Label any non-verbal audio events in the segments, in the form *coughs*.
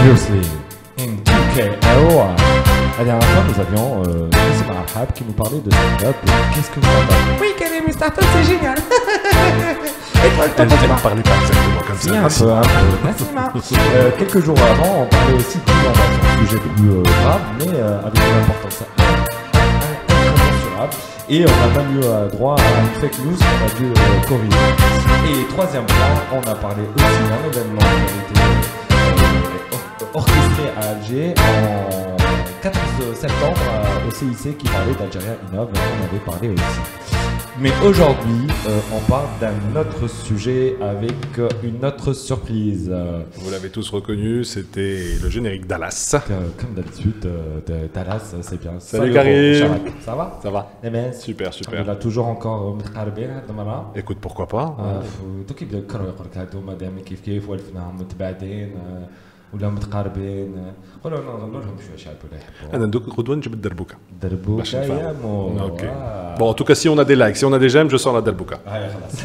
Previously in 2KO, la dernière fois nous avions euh, Nassim Arhab qui nous parlait de stand-up. Qu'est-ce que vous en pensez? Oui, Karim, mais Startup, c'est génial. *laughs* Et toi, Elle ne parlait pas exactement comme Si, ça. un peu, un peu. Nassim, euh, quelques jours avant, on parlait aussi d'innovation, un sujet plus euh, grave, mais euh, avec une importance incommensurable. Et on a même eu euh, droit à une fake news qu'on a dû euh, corriger. Et troisième point, on a parlé aussi d'un événement qui a été euh, orchestré à Alger en 14 septembre euh, au CIC qui parlait d'Algérien Innove, on avait parlé aussi. Mais aujourd'hui, euh, on parle d'un autre sujet avec euh, une autre surprise. Vous l'avez tous reconnu, c'était le générique Dallas. comme d'habitude, Dallas, c'est bien. Salut, Karim Ça va? Ça va. Eh ben, super, super. On a toujours encore Écoute, pourquoi pas آه، ف- دوك يبداو يكرهوا يقول لك هادو مادام كيف كيف والفناهم متباعدين آه، ولا متقاربين آه، قولوا نظن لهم شويه شعب ولا يحبوا أنا ندوك غدوة نجيب الدربوكة دربوك باش نفهم. يا مو Ok. آه. Bon, en tout cas, si on a des likes, si on a des j'aime, je sors la Dalbouka. Allez, خلاص.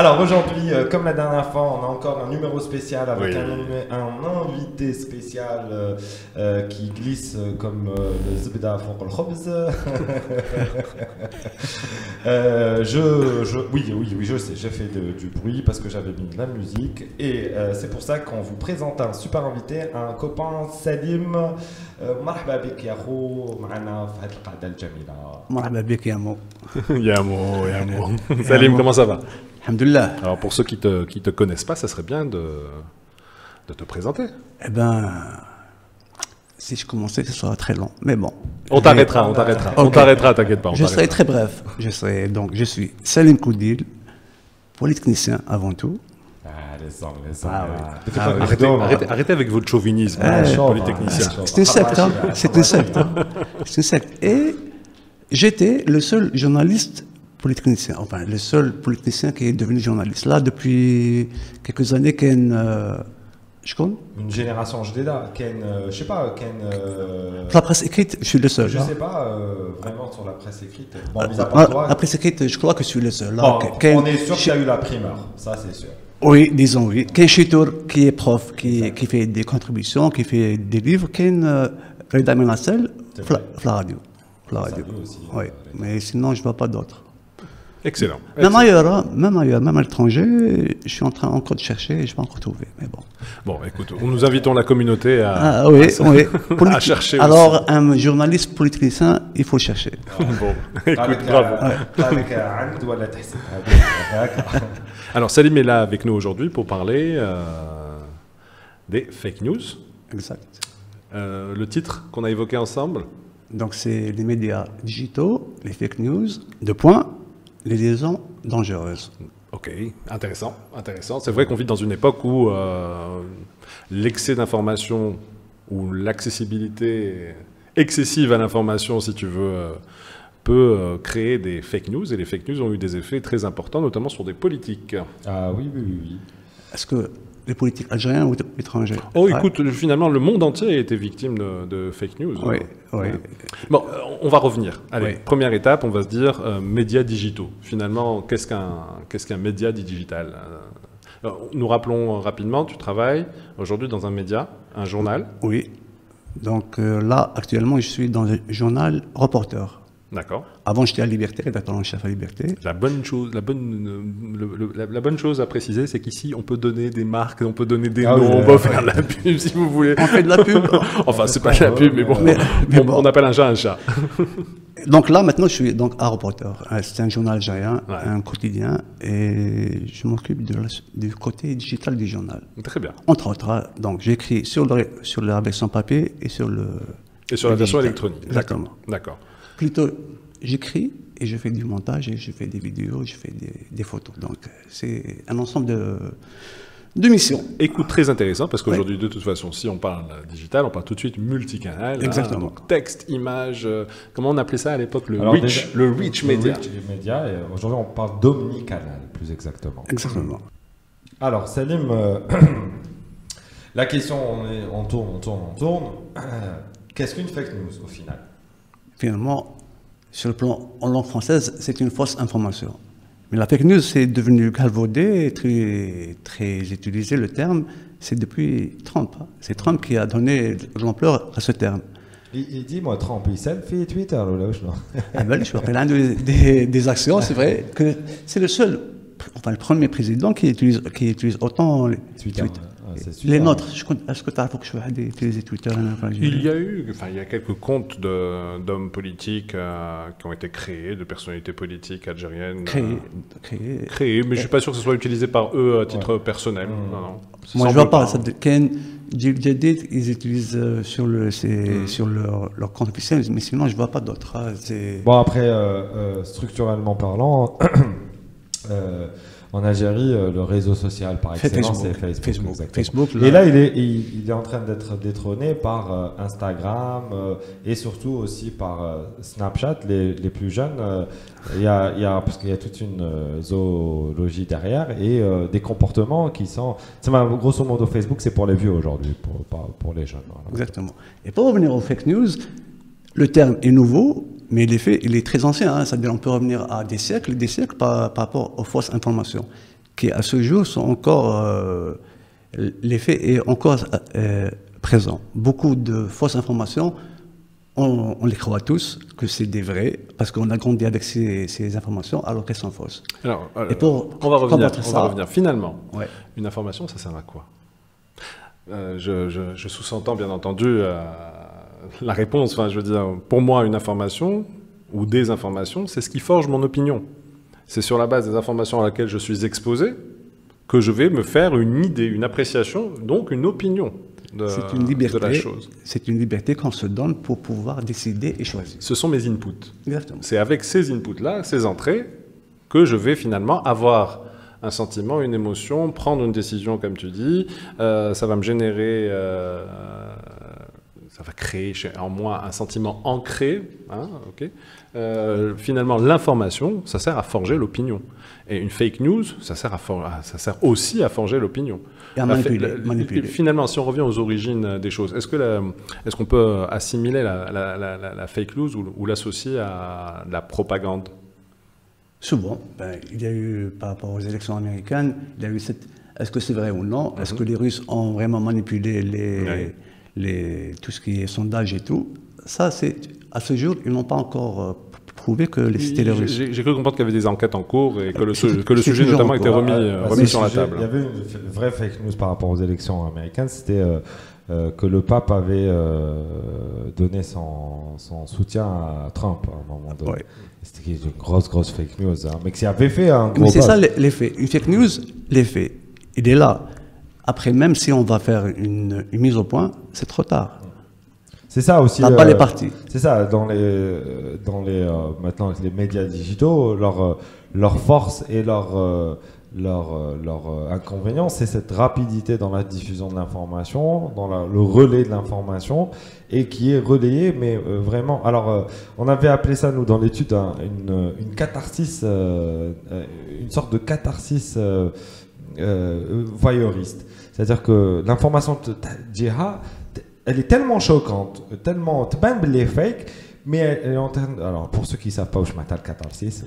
Alors aujourd'hui, euh, comme la dernière fois, on a encore un numéro spécial avec Oui. un, un invité spécial euh, euh, qui glisse euh, comme euh, le zbda فوق الخبز. *laughs* Euh, je, je, oui, oui, oui, je sais, j'ai fait de- du bruit parce que j'avais mis de la musique et euh, c'est pour ça qu'on vous présente un super invité, un copain Salim. Euh, مرحبا بك يا خو معنا في هذه القعده الجميله. مرحبا بك يا مو Yamo, Yamo. Salim, comment ça va الحمد لله Alors, pour ceux qui te, qui te connaissent pas, ça serait bien de, de te présenter. Eh ben, si je commençais, ce sera très long. Mais bon, On t'arrêtera, on t'arrêtera. On t'arrêtera, t'inquiète pas. on je serai très bref. Je serai donc, je suis Salim Koudil, polytechnicien avant tout. Ah, les Ah oui. Ah oui. Arrêtez, hein. avec votre chauvinisme, Ah, euh, chaud, polytechnicien. ah. C'est une secte, hein. C'est une secte. hein. C'est une secte. Et j'étais le seul journaliste polytechnicien, enfin le seul polytechnicien qui est devenu journaliste. Là, depuis quelques années, Ken, euh, une génération Jdeda, Ken, euh, je sais pas, Ken. Euh, la presse écrite, je suis le seul. Je ne sais pas euh, vraiment sur la presse écrite. Ah, ah, la presse écrite, je crois que je suis le seul. Hein. On est sûr qu'il y a eu la primeur, ça c'est sûr. Oui, disons oui. Ken Chitour, qui est prof, qui, fait des contributions, qui fait des livres, Ken euh, Reda Menassel, la radio. La radio. Oui, mais sinon je ne vois pas d'autres. Excellent. Même ailleurs, hein. même ailleurs, même à l'étranger, je suis en train encore de chercher et je vais pas encore trouvé. Mais bon. Bon, écoute, nous invitons la communauté à, ah, *laughs* à, chercher. Alors, un journaliste politicien, il faut le chercher. *laughs* Bon, écoute, bravo. *laughs* Alors, Salim est là avec nous aujourd'hui pour parler euh, des fake news. Exact. Euh, le titre qu'on a évoqué ensemble donc c'est les médias digitaux, les fake news, deux points, les liaisons dangereuses. ok, intéressant, intéressant. C'est vrai qu'on vit dans une époque où euh, l'excès d'information ou l'accessibilité excessive à l'information, si tu veux, euh, peut euh, créer des fake news. Et les fake news ont eu des effets très importants, notamment sur des politiques. ah oui oui oui, oui. Est-ce que les politiques algériens ou étrangers Oh, Ouais. écoute, finalement, le monde entier a été victime de, de fake news. Oui, oui. Bon, euh, on va revenir. Allez, Oui. première étape, on va se dire euh, médias digitaux. Finalement, qu'est-ce qu'un qu'est-ce qu'un média digital Euh, Nous rappelons rapidement, tu travailles aujourd'hui dans un média, un journal, Oui. Donc euh, là, actuellement, je suis dans un journal reporter. D'accord Avant, j'étais à Liberté, rédacteur en chef à Liberté. La bonne chose, la bonne, euh, le- le- la, la bonne chose à préciser, c'est qu'ici, on peut donner des marques, on peut donner des Ah oui, noms, on euh, peut faire de la pub si vous voulez. On fait de la pub. *laughs* Enfin, c'est pas de la pub, mais bon, Mais- mais on, bon. on appelle un chat un chat. *laughs* donc là, maintenant, je suis donc à reporter. Euh, C'est un journal algérien, Ouais. un quotidien, et je m'occupe du côté digital du journal. Très bien. Entre autres, hein, donc j'écris sur, le, sur la version papier et sur le. Et sur la version électronique. Exactement. D'accord. Plutôt, j'écris et je fais du montage et je fais des vidéos, je fais des, des photos. Donc, euh, c'est un ensemble de, de missions. Écoute, très intéressant, parce qu'aujourd'hui, de toute façon, si on parle digital, on parle tout de suite multicanal. hein, Exactement. donc texte, image, euh, comment on appelait ça à l'époque Le Alors reach, déjà- le reach média. Reach média, et aujourd'hui on parle d'omnicanal plus exactement Exactement. alors Salim euh, *clears throat* la question on, est- on tourne on tourne on tourne *clears throat* qu'est-ce qu'une fake news au final? Finalement, sur le plan en langue française, c'est une fausse information. Mais la fake news, c'est devenu galvaudé, très, très utilisé le terme. c'est depuis Trump. hein. C'est Trump qui a donné de l'ampleur à ce terme. Il, dit, moi, Trump, il selfie Twitter, ou là, Ah ben, je me rappelle un des, des- actions, c'est vrai que c'est le seul, enfin le premier président qui utilise, qui utilise autant les, Twitter, Twitter. Les nôtres. Je compte- Est-ce que tu as Il y a eu, enfin, il y a quelques comptes d'hommes politiques euh, qui ont été créés, de personnalités politiques algériennes. euh, créé. créés, mais je suis pas sûr que ce soit utilisé par eux à titre personnel. Non, non. Ça Moi, je vois pas. Ça, Ken, Jib Jadid, ils utilisent euh, sur, le, c'est- Hmm. sur leur, leur compte officiel, mais sinon, je vois pas d'autres. hein, c'est- Bon, après, euh, euh, structurellement parlant, *clears throat* euh, en Algérie, euh, le réseau social par excellence, c'est Facebook. Facebook. Et là- il est, il, il est en train d'être détrôné par euh, Instagram euh, et surtout aussi par Snapchat. Les, les plus jeunes, il y a, il y a- parce qu'il y a toute une zoologie derrière et des comportements qui sont. grosso modo, Facebook, c'est pour les vieux aujourd'hui, pour, pas pour les jeunes. voilà. Exactement. Et pour revenir aux fake news, le terme est nouveau, mais l'effet, il est très ancien. hein. C'est-à-dire, on peut revenir à des siècles, des siècles par, par rapport aux fausses informations, qui à ce jour sont encore. euh, l'effet est encore euh, présent. Beaucoup de fausses informations, on, on les croit tous que c'est des vrais, parce qu'on a grandi avec ces, ces informations alors qu'elles sont fausses. Alors, euh, Et pour on va revenir. On ça- va revenir. Finalement, Ouais. une information, ça sert à quoi? Euh, Je, je- je sous-entends bien entendu la réponse. Enfin, je veux dire, pour moi, une information ou des informations, c'est ce qui forge mon opinion. C'est sur la base des informations à laquelle je suis exposé que je vais me faire une idée, une appréciation, donc une opinion de, la chose. C'est une liberté qu'on se donne pour pouvoir décider et choisir. Ce sont mes inputs. Exactement. C'est avec ces inputs-là, ces entrées, que je vais finalement avoir un sentiment, une émotion, prendre une décision, comme tu dis. Euh, ça va me générer, euh, ça va créer en moi un sentiment ancré. hein, Euh, finalement, l'information, ça sert à forger l'opinion. Et une fake news, ça sert, à for- à- ça sert aussi à forger l'opinion. Et à manipuler, la- manipuler. Finalement, si on revient aux origines des choses, est-ce la- qu'on peut assimiler la, fake news ou, ou l'associer à la propagande? Souvent, ben, il y a eu, par rapport aux élections américaines, il y a eu cette. Est-ce que c'est vrai ou non? Est-ce que les Russes ont vraiment manipulé les. Oui. Les, tout ce qui est sondage et tout Ça, c'est. À ce jour, ils n'ont pas encore euh, prouvé que les- c'était les Russes. J'ai cru comprendre qu'il y avait des enquêtes en cours et que le, que sujet notamment en était remis, Ah, euh, bah, remis sur la sujet. table. Il y avait une vraie fake news par rapport aux élections américaines, c'était euh, euh, que le pape avait euh, donné son, son soutien à Trump à un moment donné. Ouais. C'était une grosse, grosse fake news. hein, mais qui avait fait un gros Mais c'est ça l'e- l'effet. Une fake news, l'effet, il est là. Après, même si on va faire une, une mise au point, c'est trop tard. C'est ça aussi. La balle euh, est partie. C'est ça, dans les, euh, dans les, euh, maintenant avec les médias digitaux, leur, leur force et leur, leur, leur inconvénient, c'est cette rapidité dans la diffusion de l'information, dans la- le relais de l'information, et qui est relayé, mais euh, vraiment. Alors, euh, on avait appelé ça, nous, dans l'étude, un- une, une catharsis, euh, une sorte de catharsis euh, euh, voyeuriste. C'est-à-dire que l'information de ta- djiha, elle est tellement choquante, tellement تبان باللي fake, mais elle elle est en train. Alors, pour ceux qui ne savent pas où je m'attends le catharsis,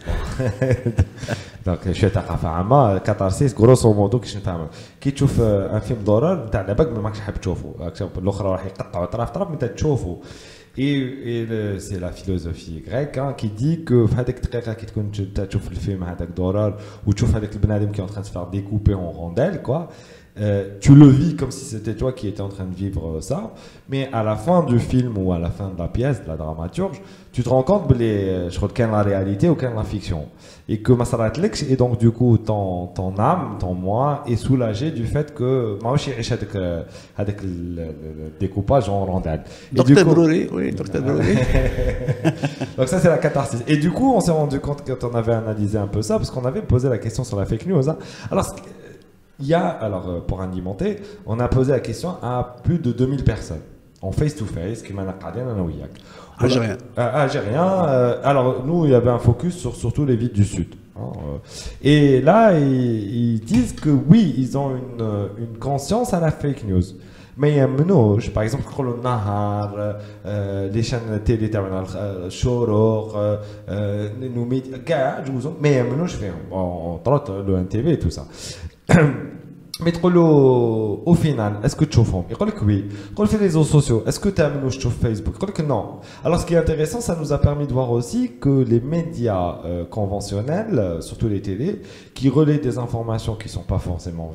*laughs* donc je suis ثقافة عامة catharsis grosso modo كيش نفهم كي تشوف ان فيلم دورال نتاع لاباك ما ماكش حاب تشوفه الاخرى راح يقطعوا طرف طرف انت تشوفه Et, et le- c'est la philosophie grecque hein, qui dit que في هذيك الدقيقة كي تكون انت تشوف الفيلم هذاك دورال وتشوف هذاك البنادم qui est en train de se faire découper en rondelles quoi euh, tu le vis comme si c'était toi qui étais en train de vivre euh, ça, mais à la fin du film ou à la fin de la pièce, de la dramaturge, tu te rends compte que les, je crois qu'il la réalité ou qu'il la fiction? Et que Masarat Lex, et donc du coup ton, ton âme, ton moi, est soulagé du fait que moi aussi j'ai avec, euh, avec le, découpage en rondelles. Coup- Brûlé, oui, Docteur *laughs* Brûlé. donc ça c'est la catharsis. Et du coup on s'est rendu compte quand on avait analysé un peu ça, parce qu'on avait posé la question sur la fake news. hein. Alors il y a, alors euh, pour alimenter, on a posé la question à plus de 2000 personnes en face-to-face, qui m'a Algérien. Euh, euh, Algérien. Euh, alors, nous, il y avait un focus sur surtout les villes du Sud. Hein, et là, ils, disent que oui, ils ont une, une conscience à la fake news. Mais il y a Menos, par exemple, Nahar, les chaînes télé, Shoror, nous mais il y a hein, le NTV, tout ça. *clears throat* Mais تقول له au final, est-ce que tu تشوفهم يقول لك oui. يقول في les réseaux sociaux, est-ce que tu as amené sur Facebook يقول لك non. Alors ce qui est intéressant, ça nous a permis de voir aussi que les médias euh, conventionnels, euh, surtout les télés, qui relaient des informations qui sont pas forcément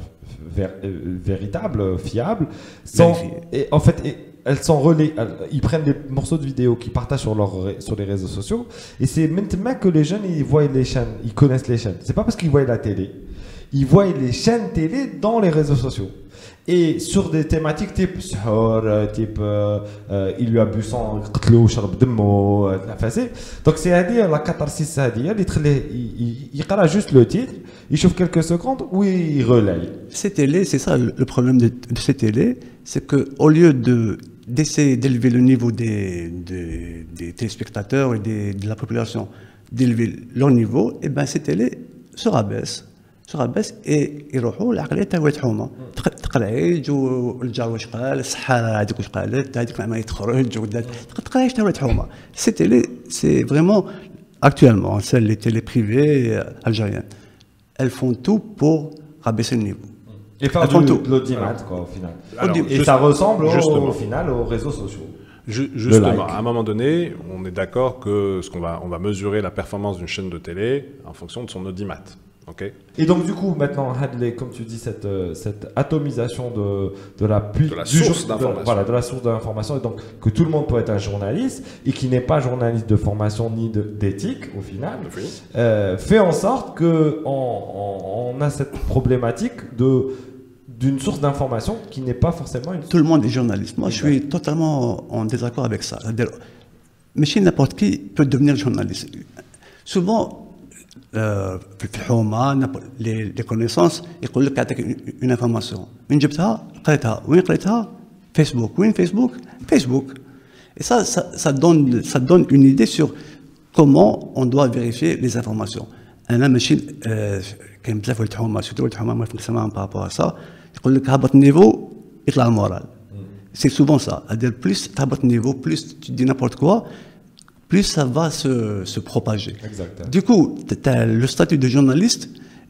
ver- euh, véritables, euh, fiables, sont, Vérifiées. et en fait, et elles sont relais, elles- ils prennent des morceaux de vidéos qu'ils partagent sur, leur, ré- sur les réseaux sociaux, et c'est maintenant que les jeunes, ils voient les chaînes, ils connaissent les chaînes. C'est pas parce qu'ils voient la télé, ils voient les chaînes télé dans les réseaux sociaux. Et sur des thématiques type سحور, euh, type euh, euh, il lui a bu son قتلو شرب دمه euh, تنفسي. Donc c'est à dire la catharsis هذه اللي تخليه ي- ي- يقرا juste le titre, il chauffe quelques secondes ou il relaye. Ces télés, c'est ça le, le problème de, de ces télés, c'est que au lieu de d'essayer d'élever le niveau des, des, des téléspectateurs et des- de la population, d'élever leur niveau, et ben ces télés se rabaissent, se rabaissent et يروحوا العقليه تاع واحد حومه تق- تقلعيج والجار واش قال السحاره هذيك واش قالت هذيك العمليه تخرج ودات تقلعيج تاع واحد حومه ces télés c'est vraiment actuellement celles les télés privées euh, algériennes elles font tout pour rabaisser le niveau Et faire Elles font du, tout. de l'audimat, quoi, au final. Alors, et juste- ça ressemble au, justement. au final aux réseaux sociaux. Ju- Justement, like. à un moment donné, on est d'accord que ce qu'on va, on va mesurer la performance d'une chaîne de télé en fonction de son audimat. Et donc, du coup, maintenant, Hadley, comme tu dis, cette, euh, cette atomisation de, de la, pu- De la source d'information. Voilà, de la source d'information. Et donc, que tout le monde peut être un journaliste et qui n'est pas journaliste de formation ni d'éthique, au final, Oui. euh, fait en sorte que on, on- on a cette problématique de d'une source d'information qui n'est pas forcément une Tout le monde est journaliste. Moi, je suis totalement en désaccord avec ça. Mais chez n'importe qui peut devenir journaliste. Souvent, في الحومة n'importe- les, les connaissances يقول لك يعطيك une, une information. من جبتها قريتها وين قريتها فيسبوك وين فيسبوك فيسبوك Et ça, ça, ça donne, ça donne une idée sur comment on doit vérifier les informations. انا ماشي آه، كاين بزاف ولد حومه سيرتو ولد حومه ما نسمعهم بارابور سا يقول لك هبط النيفو يطلع المورال سي سوفون سا c'est-à-dire plus تهبط النيفو plus tu dis n'importe quoi plus ça va se, se propager. Exact. Du coup, tu as le statut de journaliste,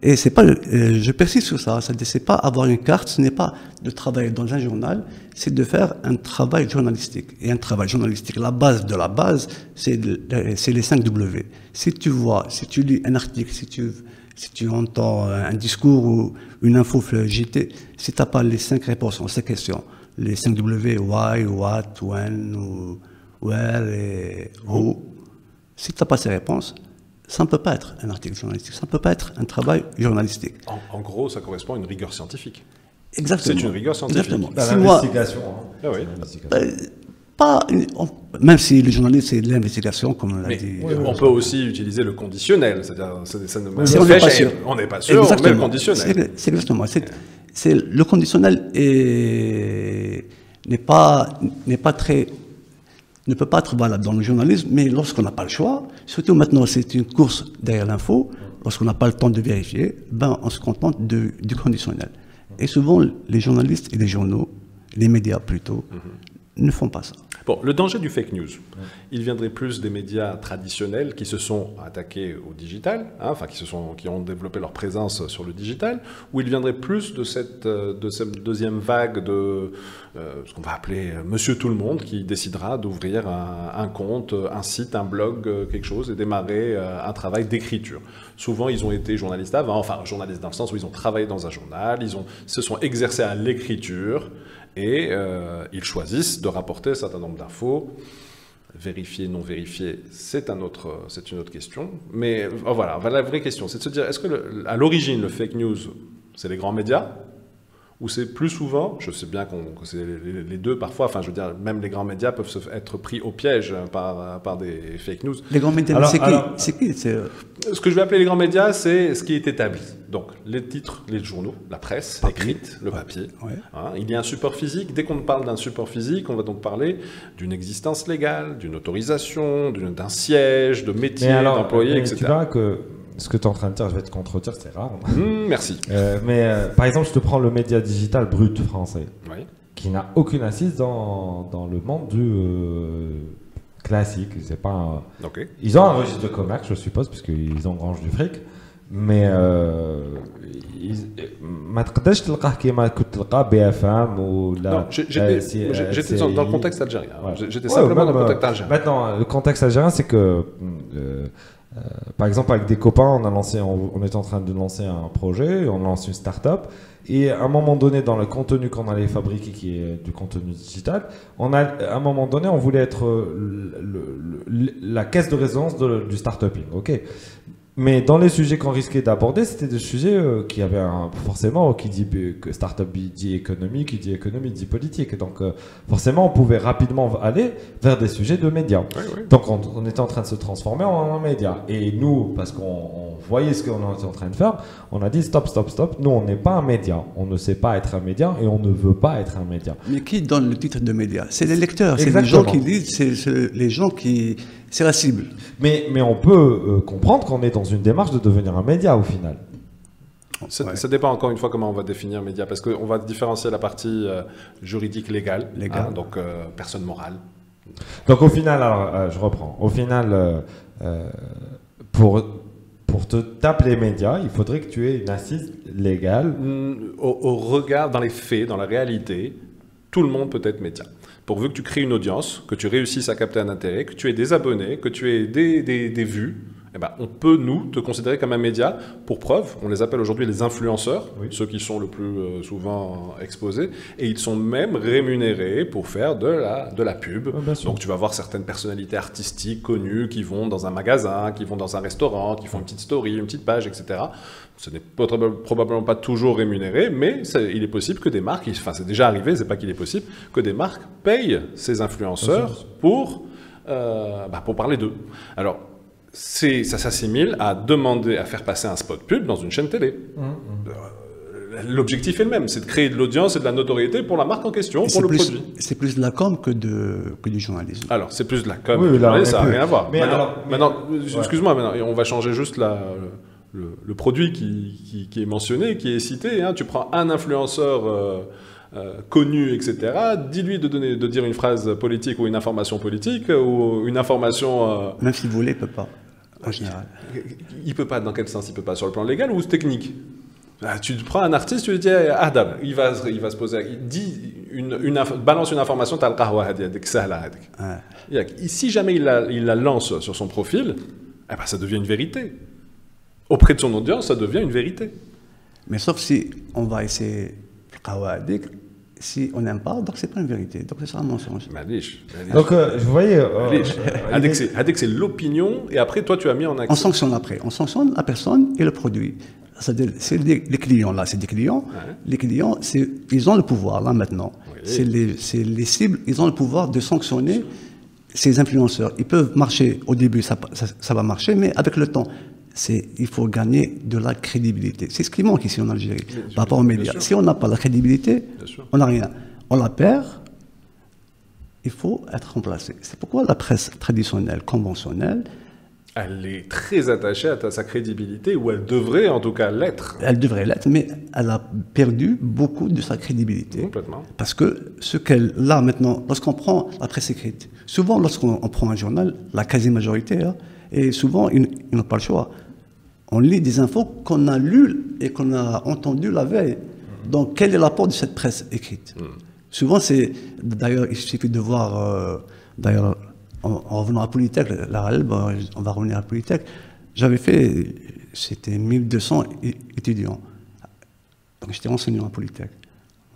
et c'est pas, euh, je persiste sur ça, c'est c'est pas avoir une carte, ce n'est pas de travailler dans un journal, c'est de faire un travail journalistique. Et un travail journalistique, la base de la base, c'est le- c'est les 5 W. Si tu vois, si tu lis un article, si tu, si tu entends un discours ou une info JT, si tu n'as pas les 5 réponses à ces questions, les 5 W, why, what, when, ou where et who, si tu n'as pas ces réponses, ça ne peut pas être un article journalistique, ça ne peut pas être un travail journalistique. En, en gros, ça correspond à une rigueur scientifique. Exactement. C'est une rigueur scientifique. Exactement. Bah, Si moi, l'investigation. hein. Ah oui. L'investigation. euh, pas, une- on- même si le journalisme c'est de l'investigation, comme on l'a Mais dit. on peut aussi utiliser le conditionnel, c'est-à-dire ça, ça ne Si on n'est pas sûr. On n'est pas sûr, on met le Exactement. conditionnel. C'est- C'est exactement. C'est, c'est- le conditionnel est- n'est pas, n'est pas très, ne peut pas être valable dans le journalisme, mais lorsqu'on n'a pas le choix, surtout maintenant c'est une course derrière l'info, lorsqu'on n'a pas le temps de vérifier, ben on se contente de- du conditionnel. Et souvent les journalistes et les journaux, les médias plutôt, ne font pas ça. Le danger du fake news, il viendrait plus des médias traditionnels qui se sont attaqués au digital, hein, enfin qui, se sont, qui ont développé leur présence sur le digital, ou il viendrait plus de cette, de cette deuxième vague de euh, ce qu'on va appeler euh, Monsieur Tout le Monde, qui décidera d'ouvrir un, compte, un site, un blog, euh, quelque chose, et démarrer un travail d'écriture. Souvent, ils ont été journalistes avant, enfin journalistes dans le sens où ils ont travaillé dans un journal, ils ont, se sont exercés à l'écriture, et euh, ils choisissent de rapporter un certain nombre d'infos. Vérifier, non vérifier, c'est une autre question. Mais euh, voilà, la vraie question, c'est de se dire, est-ce que à l'origine le fake news, c'est les grands médias? Ou c'est plus souvent, je sais bien qu'on- que c'est les, deux parfois, enfin je veux dire, même les grands médias peuvent se, être pris au piège hein, par, par des fake news. Les grands médias, Alors- c'est qui alors- C'est qui euh, Ce que je vais appeler les grands médias, c'est ce qui est établi. Donc, les titres, les journaux, la presse écrite, le papier. Ouais. Hein, il y a un support physique. Dès qu'on parle d'un support physique, on va donc parler d'une existence légale, d'une autorisation, d'un siège, de métier, d'employé, mais etc. Tu verras que ce que tu es en train de dire, je vais te contredire, c'est rare. Hum, merci. Euh, mais euh, par exemple, je te prends le média digital brut français, Oui. qui n'a aucune assise dans, dans le monde du euh, classique. C'est pas un- Ok. Ils ont un registre de commerce, je suppose, puisqu'ils engrangent du fric. مي ما تقدرش تلقاه كيما كنت تلقاه بي اف ام ولا Non, j'ai- j'étais euh, si- j'ai- euh, j'étais dans dans le CI. contexte algérien. Ouais. J'étais Ouais, simplement même, dans le euh, contexte algérien. Maintenant, le contexte algérien, c'est que, euh, euh, par exemple, avec des copains, on a lancé, on, en train de lancer un projet, on lance une start-up, et à un moment donné, dans le contenu qu'on allait fabriquer, qui est du contenu digital, on a, à un moment donné, on voulait être euh, la caisse de résonance du start-uping, ok? Mais dans les sujets qu'on risquait d'aborder, c'était des sujets euh, qui avaient un, forcément, qui dit que startup dit économie, qui dit économie dit politique. Donc euh, forcément, on pouvait rapidement aller vers des sujets de médias. Oui, oui. Donc on, on était en train de se transformer en un média. Et nous, parce qu'on on voyait ce qu'on était en train de faire, on a dit stop, stop, stop. Nous, on n'est pas un média. On ne sait pas être un média et on ne veut pas être un média. Mais qui donne le titre de média? C'est les lecteurs, c'est les gens qui lisent, c'est c'est les gens qui. C'est la cible. Mais, mais on peut euh, comprendre qu'on est dans une démarche de devenir un média au final. Ça, Ouais. ça dépend encore une fois comment on va définir média, parce qu'on va différencier la partie euh, juridique légale, Légale. hein, donc euh, personne morale. Donc au final, alors, euh, je reprends. Au final, euh, euh, pour, pour te t'appeler média, il faudrait que tu aies une assise légale. Mm, Au, au regard, dans les faits, dans la réalité, tout le monde peut être média. Pourvu que tu crées une audience, que tu réussisses à capter un intérêt, que tu aies des abonnés, que tu aies des, vues, eh ben, on peut, nous, te considérer comme un média. Pour preuve, on les appelle aujourd'hui les influenceurs, Oui. ceux qui sont le plus euh, souvent exposés, et ils sont même rémunérés pour faire de la, de la pub. Sûr. Donc tu vas voir certaines personnalités artistiques connues qui vont dans un magasin, qui vont dans un restaurant, qui font une petite story, une petite page, etc. Ce n'est probablement pas toujours rémunéré, mais il est possible que des marques, enfin c'est déjà arrivé, c'est pas qu'il est possible, que des marques payent ces influenceurs pour, euh, bah, pour parler d'eux. Alors, ça s'assimile à demander à faire passer un spot pub dans une chaîne télé. Euh, L'objectif est le même, c'est de créer de l'audience et de la notoriété pour la marque en question, Et pour C'est le plus, produit. c'est plus de la com que, de, que du journalisme. Alors, c'est plus de la com. Oui, là, ça n'a rien à voir. mais maintenant, alors- maintenant, Ouais. excuse-moi, maintenant, on va changer juste la, le, le produit qui, qui- qui est mentionné, qui est cité. hein. Tu prends un influenceur euh, euh, connu, etc. Dis-lui de, donner, de dire une phrase politique ou une information politique ou une information. euh, Même s'il voulait, il ne peut pas, en général. il peut pas. Dans quel sens il peut pas? Sur le plan légal ou technique? Ah, tu prends un artiste, tu lui dis ah Adam, il va, se- il va se poser, il dit une, une balance une information, t'as le hadi, hadik, sahla hadik. Si jamais il la, il la lance sur son profil, eh ben, ça devient une vérité. Auprès de son audience, ça devient une vérité. Mais sauf si on va essayer le qawadik, si on n'aime pas, donc c'est pas une vérité. Donc c'est ça un mensonge. Malish. malish, Donc euh, vous voyez, euh, euh, il est- c'est- l'opinion, et après, toi, tu as mis en On action. sanctionne après. On sanctionne la personne et le produit. C'est-à-dire, c'est les, les clients là, c'est des clients. Ouais. Les clients, ils ont le pouvoir là maintenant. Oui. C'est les, cibles, ils ont le pouvoir de sanctionner ces influenceurs. Ils peuvent marcher au début, ça, ça, ça va marcher, mais avec le temps, c'est, il faut gagner de la crédibilité. C'est ce qui manque ici en Algérie par rapport aux médias. Si on n'a pas la crédibilité, on n'a rien. On la perd. Il faut être remplacé. C'est pourquoi la presse traditionnelle, conventionnelle, Elle est très attachée à sa crédibilité, ou elle devrait en tout cas l'être. Elle devrait l'être, mais elle a perdu beaucoup de sa crédibilité. Complètement. Parce que ce qu'elle a maintenant, lorsqu'on prend la presse écrite, souvent lorsqu'on on prend un journal, la quasi-majorité, hein, et souvent ils, n'ont pas le choix. On lit des infos qu'on a lues et qu'on a entendues la veille. Donc quel est l'apport de cette presse écrite Souvent c'est, d'ailleurs il suffit de voir, euh, d'ailleurs en, en revenant à Polytech, la on va revenir à Polytech, j'avais fait, c'était 1200 é- étudiants. Donc j'étais enseignant à Polytech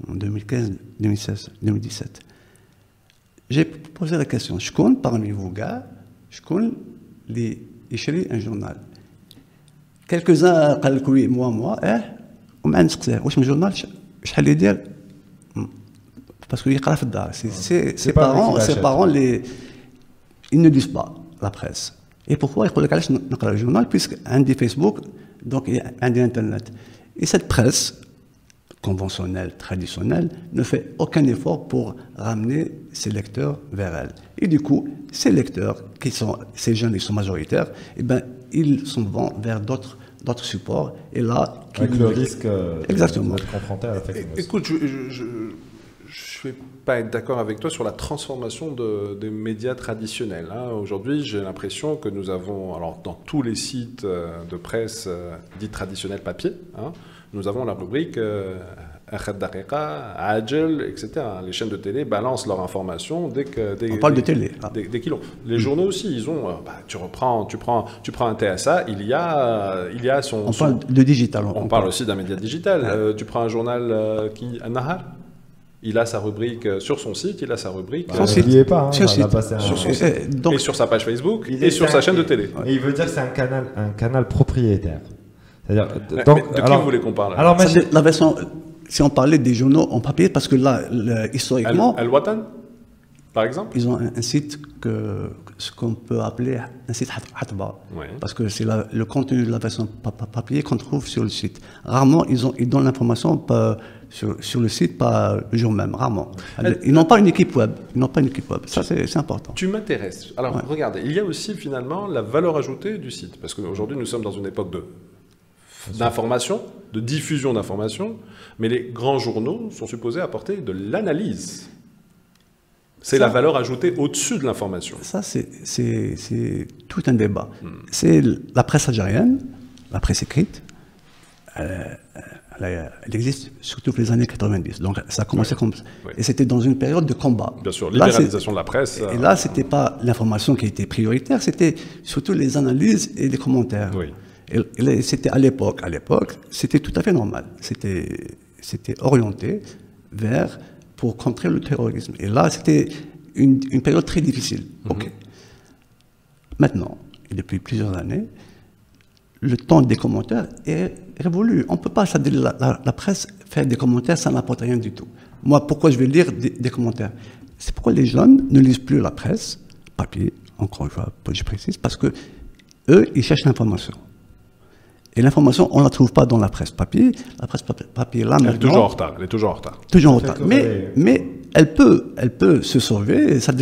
en 2015, 2016, 2017. J'ai posé la question, je compte parmi vous gars, je compte les écrire un journal. Quelques-uns قال لك oui, moi, moi, eh, وما نسقسيه واش من journal ش- شحال يدير parce que يقرا في الدار. C'est- c'est- Ses pas lui qui parents, ses l'achète. parents les, ils ne lisent pas la presse. Et pourquoi يقول لك علاش نقرا le journal puisque عندي Facebook donc عندي internet. Et cette presse conventionnelle, traditionnelle, ne fait aucun effort pour ramener ses lecteurs vers elle. Et du coup, ces lecteurs, qui sont, ces jeunes, ils sont majoritaires, eh ben, ils s'en vont vers d'autres, d'autres supports. Et là, avec qui- le risque euh, de- Exactement. d'être confronté à la fake news. Écoute, je, je- je- je ne vais pas être d'accord avec toi sur la transformation de- des médias traditionnels. hein. Aujourd'hui, j'ai l'impression que nous avons, alors dans tous les sites euh, de presse euh, dits traditionnels papier, hein, nous avons la rubrique euh, Ajel, etc. Les chaînes de télé balancent leur information dès que. Dès, On parle de dès- télé. Ah. Dès, dès qu'ils l'ont. Les journaux aussi, ils ont. euh, bah, tu reprends, tu prends, tu prends un TSA, il y a, euh, il y a son. On son- parle de digital. on parle aussi d'un média digital. Euh, tu prends un journal euh, qui, Nahar, il a sa rubrique euh, sur son site, il a sa rubrique Bah, euh, site. N'oubliez pas, hein, Sur on site. un- Sur son Et- et donc, et sur sa page Facebook Il et sur sa chaîne de télé. Et il veut dire que c'est un canal, un canal propriétaire. C'est-à-dire, Mais- donc, mais de qui alors- vous voulez qu'on parle? Alors, la version, si on parlait des journaux en papier, parce que là, le- Al- historiquement, Al-Watan, par exemple? ils ont un, un site que ce qu'on peut appeler un site hat- hatba. Ouais. Parce que c'est la- le contenu de la version pa- pa- papier qu'on trouve sur le site. Rarement, ils, ont, ils donnent l'information sur, sur le site, pas le jour même, rarement. Ils n'ont pas une équipe web. Ils n'ont pas une équipe web. Ça, c'est c'est important. Tu m'intéresses. Alors, regardez, il y a aussi finalement la valeur ajoutée du site. Parce qu'aujourd'hui, nous sommes dans une époque de d'information, de diffusion d'informations, mais les grands journaux sont supposés apporter de l'analyse. C'est la valeur ajoutée au-dessus de l'information. Ça, c'est- tout un débat. C'est la presse algérienne, la presse écrite, euh, elle, a- elle existe surtout pour les années 90. Donc, ça a commencé comme. Oui. Et c'était dans une période de combat. Bien sûr, Là, libéralisation de la presse. Et euh, là, c'était pas l'information qui était prioritaire, c'était surtout les analyses et les commentaires. Oui. C'était à l'époque, à l'époque, c'était tout à fait normal. C'était, orienté vers pour contrer le terrorisme. Et là, c'était une, une période très difficile. Ok. Maintenant, et depuis plusieurs années, le temps des commentaires est révolu. On ne peut pas, c'est-à-dire la, la- la presse, faire des commentaires, ça n'apporte rien du tout. Moi, pourquoi je vais lire des, des commentaires? C'est pourquoi les jeunes ne lisent plus la presse, papier, encore une fois, je précise, parce que eux, ils cherchent l'information. Et l'information, on ne la trouve pas dans la presse papier. La presse papier, là, Elle est toujours en retard. Elle est toujours en retard. toujours en retard. Mais, mais elle, peut, elle peut se sauver. Ça,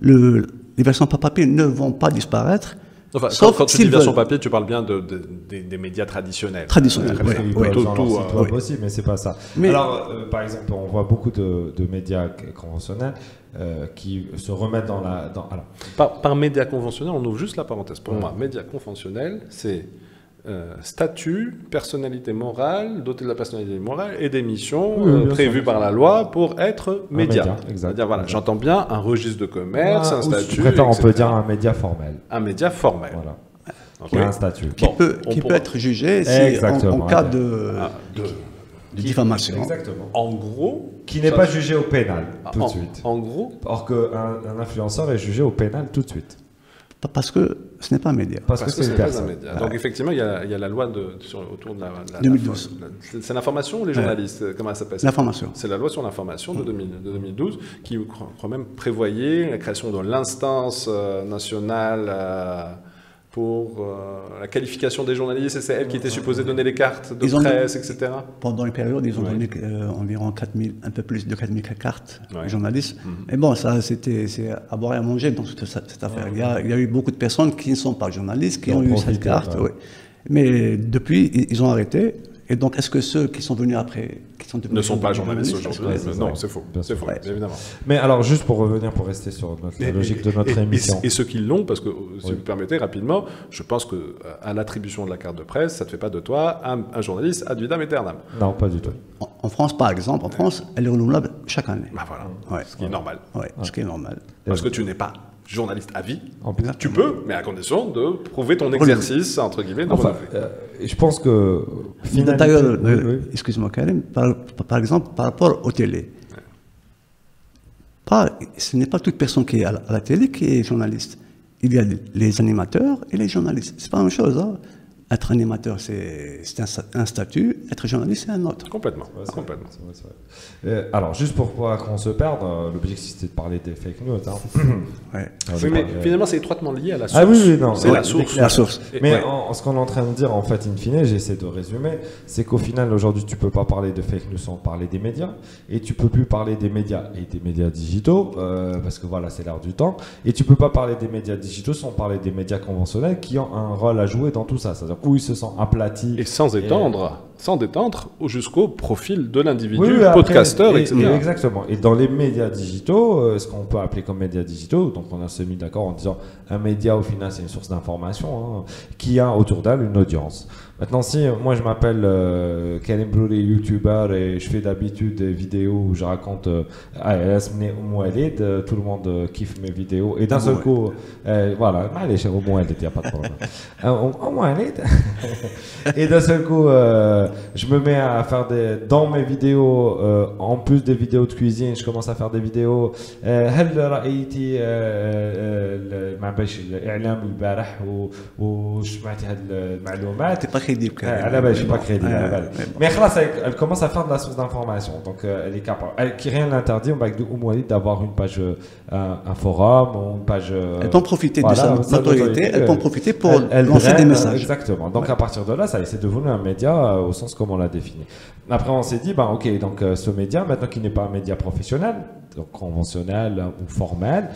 le, les versions par papier ne vont pas disparaître. Enfin, sauf quand, quand tu dis version papier, tu parles bien de, de- des, des médias traditionnels. Traditionnels, ouais. peuvent tout- tout, leur euh, oui. aussi, mais c'est pas ça. Mais- Alors, euh, par exemple, on voit beaucoup de, de médias conventionnels euh, qui se remettent dans la. Dans, alors, Par, par médias conventionnels, on ouvre juste la parenthèse. Pour moi, médias conventionnels, c'est euh, statut, personnalité morale, doté de la personnalité morale et des missions Oui, euh, prévues sûr. par la loi pour être média. média. C'est-à-dire, voilà, j'entends bien un registre de commerce, Ah, un statut. tu préfères, on peut dire un média formel. un média formel. Voilà. Qui a un statut. qui Bon, peut, on qui pourra- peut être jugé si en, Exactement, en cas de, Ah, de- de diffamation. Exactement. En gros, Qui n'est pas jugé au pénal tout en, de suite. En gros, Or qu'un un influenceur est jugé au pénal tout de suite. Parce que ce n'est pas un média. Parce, Parce que que c'est ce une n'est pas un média. Donc effectivement, il y a, il y a la loi de, sur- autour de la... la- la- 2012. la- c'est- l'information ou les journalistes Comment elle s'appelle? L'information. C'est la loi sur l'information de, 2000 de 2012 qui, crois même, prévoyait la création de l'instance euh, nationale euh, pour euh, la qualification des journalistes. Et c'est elle qui était supposée donner les cartes de Ils ont- presse, etc. Pendant une période, ils ont Ouais. donné euh, environ 4000, un peu plus de 4000 cartes Ouais. aux journalistes. Mhm. Mais bon, ça, c'était c'est à boire et à manger dans toute cette, affaire. Il, y a, il y a eu beaucoup de personnes qui ne sont pas journalistes, qui ont eu cette carte. Mais depuis, ils, ils ont arrêté. Et donc, est-ce que ceux qui sont venus après, qui sont devenus Ne sont pas journalistes aujourd'hui. Non, c'est faux. C'est faux, Ouais. évidemment. Mais alors, juste pour revenir, pour rester sur notre, la logique de notre et, émission. Et, ceux qui l'ont, parce que euh, si Oui. vous permettez rapidement, je pense que à l'attribution de la carte de presse, ça ne te fait pas de toi un, un journaliste ad vitam aeternam. Non, pas du tout. En, en France, par exemple, en France, elle est renouvelable chaque année. Bah voilà, Ouais. ce qui est normal. Ouais, ce qui est normal. Parce que tu n'es pas journaliste à vie. En plus- Tu peux, mais à condition de prouver ton exercice, entre guillemets, Enfin, euh, je pense que. finalité- D'ailleurs, Oui, oui. excuse-moi Karim, par, par exemple, par rapport aux télé. Pas, ce n'est pas toute personne qui est à la, à la télé qui est journaliste. Il y a les animateurs et les journalistes. C'est pas la même chose. hein. Être animateur, c'est c'est un, un statut. Être journaliste, c'est un autre. Complètement. Ouais, c'est complètement. vrai, c'est vrai, c'est vrai. Euh, alors, juste pour pas qu'on se perde, euh, l'objectif c'était de parler des fake news. hein. Ouais. On Oui, mais euh, finalement, c'est étroitement lié à la source. Ah oui, oui, non. C'est Ouais, la source. La source. Et- Mais ouais. en, ce qu'on est en train de dire, en fait, in fine, j'essaie de résumer, c'est qu'au final, aujourd'hui, tu peux pas parler de fake news sans parler des médias, et tu peux plus parler des médias et des médias digitaux, euh, parce que voilà, c'est l'heure du temps, et tu peux pas parler des médias digitaux sans parler des médias conventionnels qui ont un rôle à jouer dans tout ça. C'est-à-dire, où il se sent aplati. Et sans étendre, sans détendre jusqu'au profil de l'individu, Oui, podcasteur, et- etc. et exactement. Et dans les médias digitaux, euh, ce qu'on peut appeler comme médias digitaux, donc on a se mis d'accord en disant un média au final c'est une source d'information hein, qui a autour d'elle une audience. Maintenant, si euh, moi je m'appelle euh, Karim Brouri, youtubeur, et je fais d'habitude des vidéos où je raconte euh, ah, Esmni Oum Walid, euh, tout le monde euh, kiffe mes vidéos, et d'un seul Ouais. coup, euh, voilà, allez, Oum Walid, il n'y a pas de problème. *laughs* Euh, Oum Oum Walid. *laughs* Et d'un seul coup, euh, je me mets à faire des dans mes vidéos, euh, en plus des vidéos de cuisine, je commence à faire des vidéos. euh, هل رأيتي آه، آه، ما باش الإعلام البارح و- وسمعتي هاد المعلومات T'es pas crédible quand آه، même. على بالي je suis Mais pas bon. crédible على Ouais, بالي. mais bon. mais خلاص elle, elle commence à faire de la source d'information donc euh, elle est capable elle, qui rien n'interdit avec de Oum Walid d'avoir une page euh, un, un forum ou une page euh, Elle peut en profiter voilà, de sa sa notoriété, notoriété, elle peut en euh, profiter pour elle- elle lancer des draine, messages. Exactement. Donc à partir de là, ça y est, c'est devenu un média euh, au sens comme on l'a défini. Après, on s'est dit, bah, ok, donc euh, ce média, maintenant qu'il n'est pas un média professionnel, donc conventionnel euh, ou formel, n-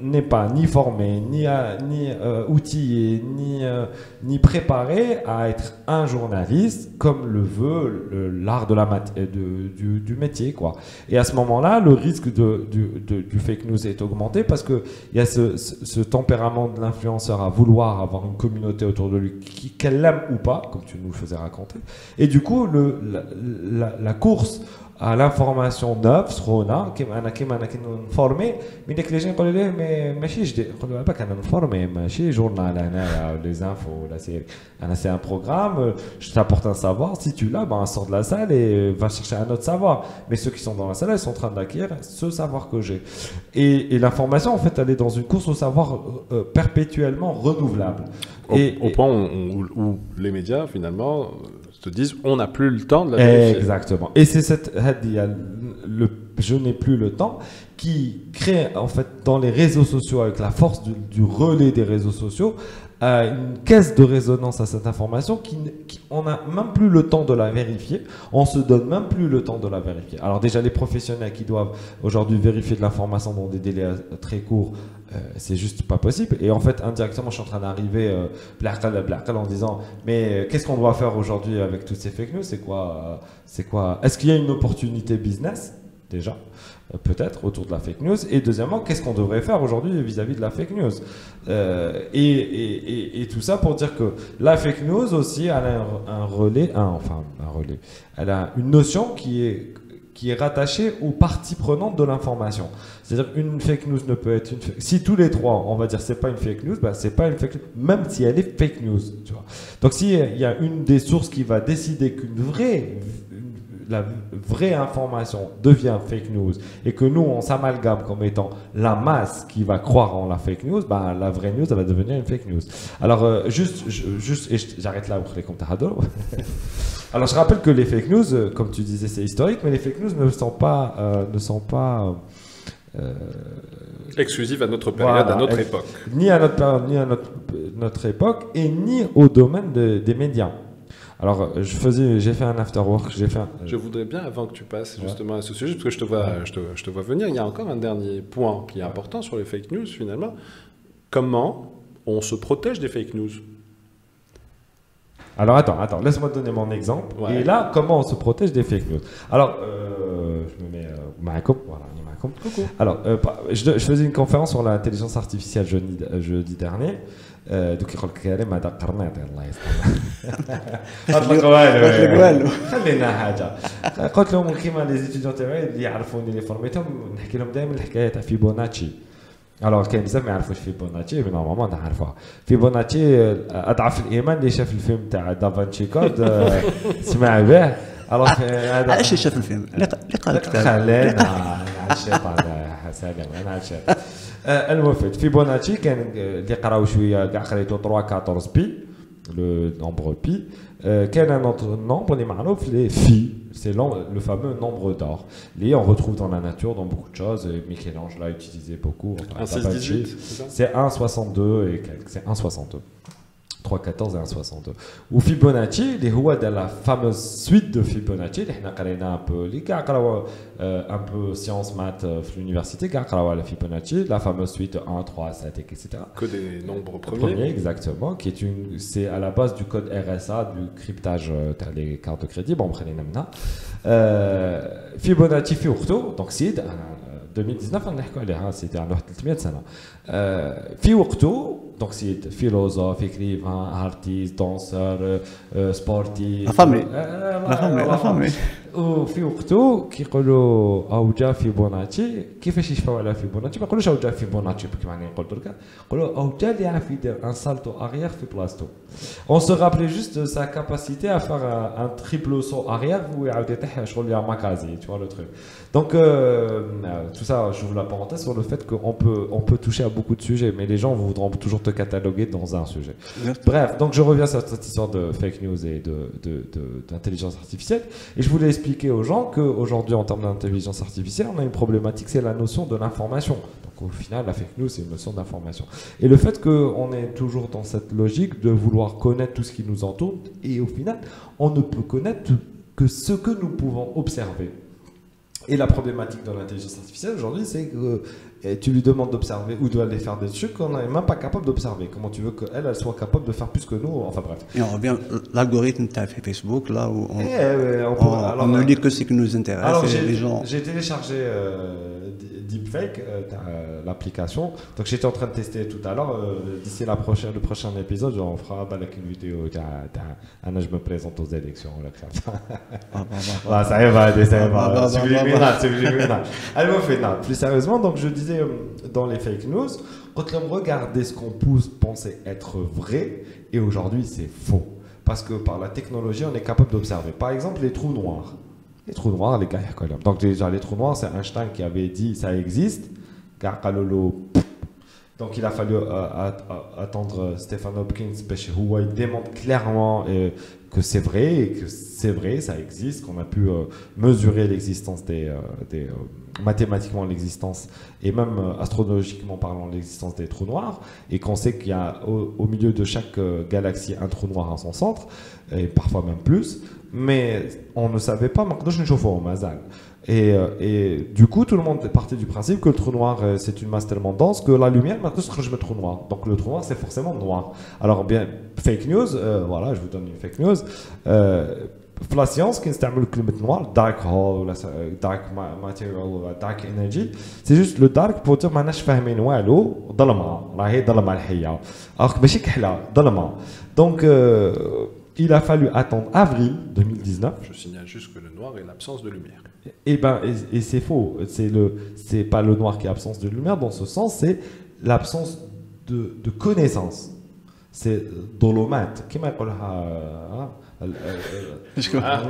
n'est pas ni formé, ni, ni euh, outillé, ni, euh, ni préparé à être un journaliste comme le veut l'art de la euh, de, du, du, métier. Quoi. Et à ce moment-là, le risque de, du, du, fake news est augmenté parce qu'il y a ce, ce, ce tempérament de l'influenceur à vouloir avoir une communauté autour de lui, qu'elle l'aime ou pas, comme tu nous le faisais raconter. Et du coup, le, la, la, la course à l'information neuve, ce qu'on a, qui est formé, mais les gens اللي جاي يقولوا ليه مي ماشي جديد نقول له بالك انا نفورمي ماشي جورنال هنايا لي زانفو ولا سيري انا سي ان بروغرام je t'apporte un savoir si tu l'as ben sors de la salle et va chercher un autre savoir mais ceux qui sont dans la salle ils sont en train d'acquérir ce savoir que j'ai et, et l'information en fait elle est dans une course au savoir euh, perpétuellement renouvelable Au, et, au et- point où, où- où les médias, finalement, euh, te disent on n'a plus le temps de la vérifier. Exactement. Et c'est cette hadi, le je n'ai plus le temps qui crée en fait dans les réseaux sociaux avec la force du, relais des réseaux sociaux euh, une caisse de résonance à cette information qui, on n'a même plus le temps de la vérifier. On se donne même plus le temps de la vérifier. Alors déjà les professionnels qui doivent aujourd'hui vérifier de l'information dans des délais euh, très courts euh, c'est juste pas possible. Et en fait indirectement je suis en train d'arriver euh, en disant mais euh, qu'est-ce qu'on doit faire aujourd'hui avec toutes ces fake news? C'est quoi c'est quoi? Est-ce qu'il y a une opportunité business? Déjà euh, peut-être autour de la fake news. Et deuxièmement qu'est-ce qu'on devrait faire aujourd'hui vis-à-vis de la fake news? Euh, et, tout ça pour dire que la fake news aussi elle a un, relais un- enfin un relais. Elle a une notion qui est qui est rattachée aux parties prenantes de l'information. C'est-à-dire une fake news ne peut être une fake- si tous les trois on va dire c'est pas une fake news bah c'est pas une fake news même si elle est fake news tu vois. Donc s'il y a une des sources qui va décider qu'une vraie, la vraie information devient fake news et que nous on s'amalgame comme étant la masse qui va croire en la fake news, ben la vraie news elle va devenir une fake news. Alors euh, juste, juste et j'arrête là pour les comptes *laughs* Alors je rappelle que les fake news, euh, comme tu disais, c'est historique, mais les fake news ne sont pas, euh, ne sont pas euh, Exclusive à notre période, Voilà. à notre époque. ni à notre période, ni à notre, notre époque, et ni au domaine de- des médias. Alors, je faisais, j'ai fait un after work, Je voudrais bien avant que tu passes justement à ce sujet, parce que je te vois, venir. Il y a encore un dernier point qui est important sur les fake news finalement. Comment on se protège des fake news? Alors attends, attends, laisse-moi donner mon exemple. Et là, comment on se protège des fake news? Alors, euh, je me mets euh, voilà. Alors, euh, je, faisais une conférence sur l'intelligence artificielle jeudi euh, dernier. Euh, دوك يقول لك كريم هذا قرنيط الله يسلمك. اطلق والو والو. خلينا حاجة. قلت لهم كيما لي زيتيديون تاعي اللي يعرفوني اللي فورميتهم نحكي لهم دائما الحكاية تاع فيبوناتشي الوغ كاين بزاف ما يعرفوش فيبوناتشي مي نورمالمون نعرفوها فيبوناتشي آه، أضعف الإيمان اللي شاف الفيلم تاع دافانشي كود آه، *laughs* سمع به؟ الوغ هذا علاش شاف الفيلم؟ اللي ق- اللي قرا الكتاب. خلينا على الشيطان يا سلام أنا على الشيطان. آه، المفيد فيبوناتشي كان آه، اللي قراو شويه كاع قريتو 3 14 بي لو نومبر بي آه، كان ان autre nombre اللي معروف لي في c'est l'om- le fameux nombre d'or. Les on retrouve dans la nature dans beaucoup de choses. et Michel-Ange l'a utilisé beaucoup. enfin, Un Da Vinci. 16-18, c'est ça C'est 1,62 et quelques. C'est 1,62. 3,14 et 1,62. Ou Fibonacci, les هو de la fameuse suite de Fibonacci, اللي حنا قرينا un peu اللي كاع قراو un peu sciences maths euh, في l'université كاع قراو على Fibonacci, la fameuse suite 1, 3, 7 etc. Que des nombres premiers. Premier, exactement, qui est une, c'est à la base du code RSA, du cryptage euh, des cartes de crédit. Bon, prenez maintenant. Euh, Fibonacci في وقته, donc c'est euh, 2019 on نحكوا عليها c'était à 300 سنه. Euh, في وقته donc c'est philosophe, écrivain, artiste, danseur, euh, sportif. La famille. Euh, La famille, la famille. وفي وقته كيقولوا او جا فيبوناتشي كيفاش يشفاو على فيبوناتشي ما يقولوش او جا فيبوناتشي كيما راني نقول دركا يقولوا او جا اللي يعرف يدير ان سالتو اريير في بلاصتو اون سو رابلي جوست de sa capacité à faire un, un triple saut arrière ويعاود يطيح شغل يا ماكازي tu vois le truc donc euh, euh, tout ça j'ouvre la parenthèse sur le fait qu'on peut on peut toucher à beaucoup de sujets mais les gens voudront toujours te cataloguer dans un sujet Bref, donc je reviens sur cette histoire de fake news et d'intelligence de, de, d'intelligence artificielle. Et je voulais expliquer aux gens qu'aujourd'hui, en termes d'intelligence artificielle, on a une problématique, c'est la notion de l'information. Donc au final, la fake news, c'est une notion d'information. Et le fait qu'on est toujours dans cette logique de vouloir connaître tout ce qui nous entoure, et au final, on ne peut connaître que ce que nous pouvons observer. Et la problématique de l'intelligence artificielle aujourd'hui, c'est que et tu lui demandes d'observer ou d'aller faire des trucs qu'on n'est même pas capable d'observer. Comment tu veux qu'elle, elle soit capable de faire plus que nous Enfin bref. Et on revient l'algorithme de Facebook, là où on, Eh, on, on- alors, on ne euh, lit que ce qui nous intéresse. alors, j'ai les gens. j'ai téléchargé euh, Deepfake, euh, euh, l'application. Donc j'étais en train de tester tout à l'heure. euh, D'ici la prochaine, le prochain épisode, on fera avec une vidéo. je me présente aux élections. là, ça. Ah, bah, bah. Voilà, ça y va, ça y bah, va. bah, Subliminal, subliminal. Allez, on fait Plus sérieusement, donc je disais dans les fake news, regardait ce qu'on pensait être vrai, et aujourd'hui c'est faux. Parce que par la technologie, on est capable d'observer. Par exemple, les trous noirs. Les trous noirs, les gars. Donc déjà, les trous noirs, c'est Einstein qui avait dit ça existe. Donc il a fallu euh, at- at- attendre Stephen Hopkins parce que il démontre clairement euh, que c'est vrai et que c'est vrai, ça existe, qu'on a pu euh, mesurer l'existence des, mathématiquement l'existence et même astrologiquement parlant l'existence des trous noirs et qu'on sait qu'il y a au, milieu de chaque galaxie un trou noir à son centre et parfois même plus, mais on ne savait pas. maintenant, je ne chauffe au Mazal. Et, euh, et du coup, tout le monde est parti du principe que le trou noir, euh, c'est une masse tellement dense que la lumière, maintenant, se rejoint le trou noir. Donc le trou noir, c'est forcément noir. Alors, bien, fake news, euh, voilà, je vous donne une fake news. Euh, في لا سيونس كنستعملوا كلمه نوار دارك هول ولا دارك ماتيريال ولا دارك انرجي سي جوست لو دارك بور دير ماناش فاهمين والو ظلمه راهي ظلمه الحيه الوغ ماشي كحله ظلمه دونك il a fallu attendre avril 2019 Je signale juste que le noir est l'absence de lumière. et ben, et, et c'est faux. C'est le, c'est pas le noir qui est absence de lumière. Dans ce sens, c'est l'absence de, de connaissance. C'est dolomate. Qui m'a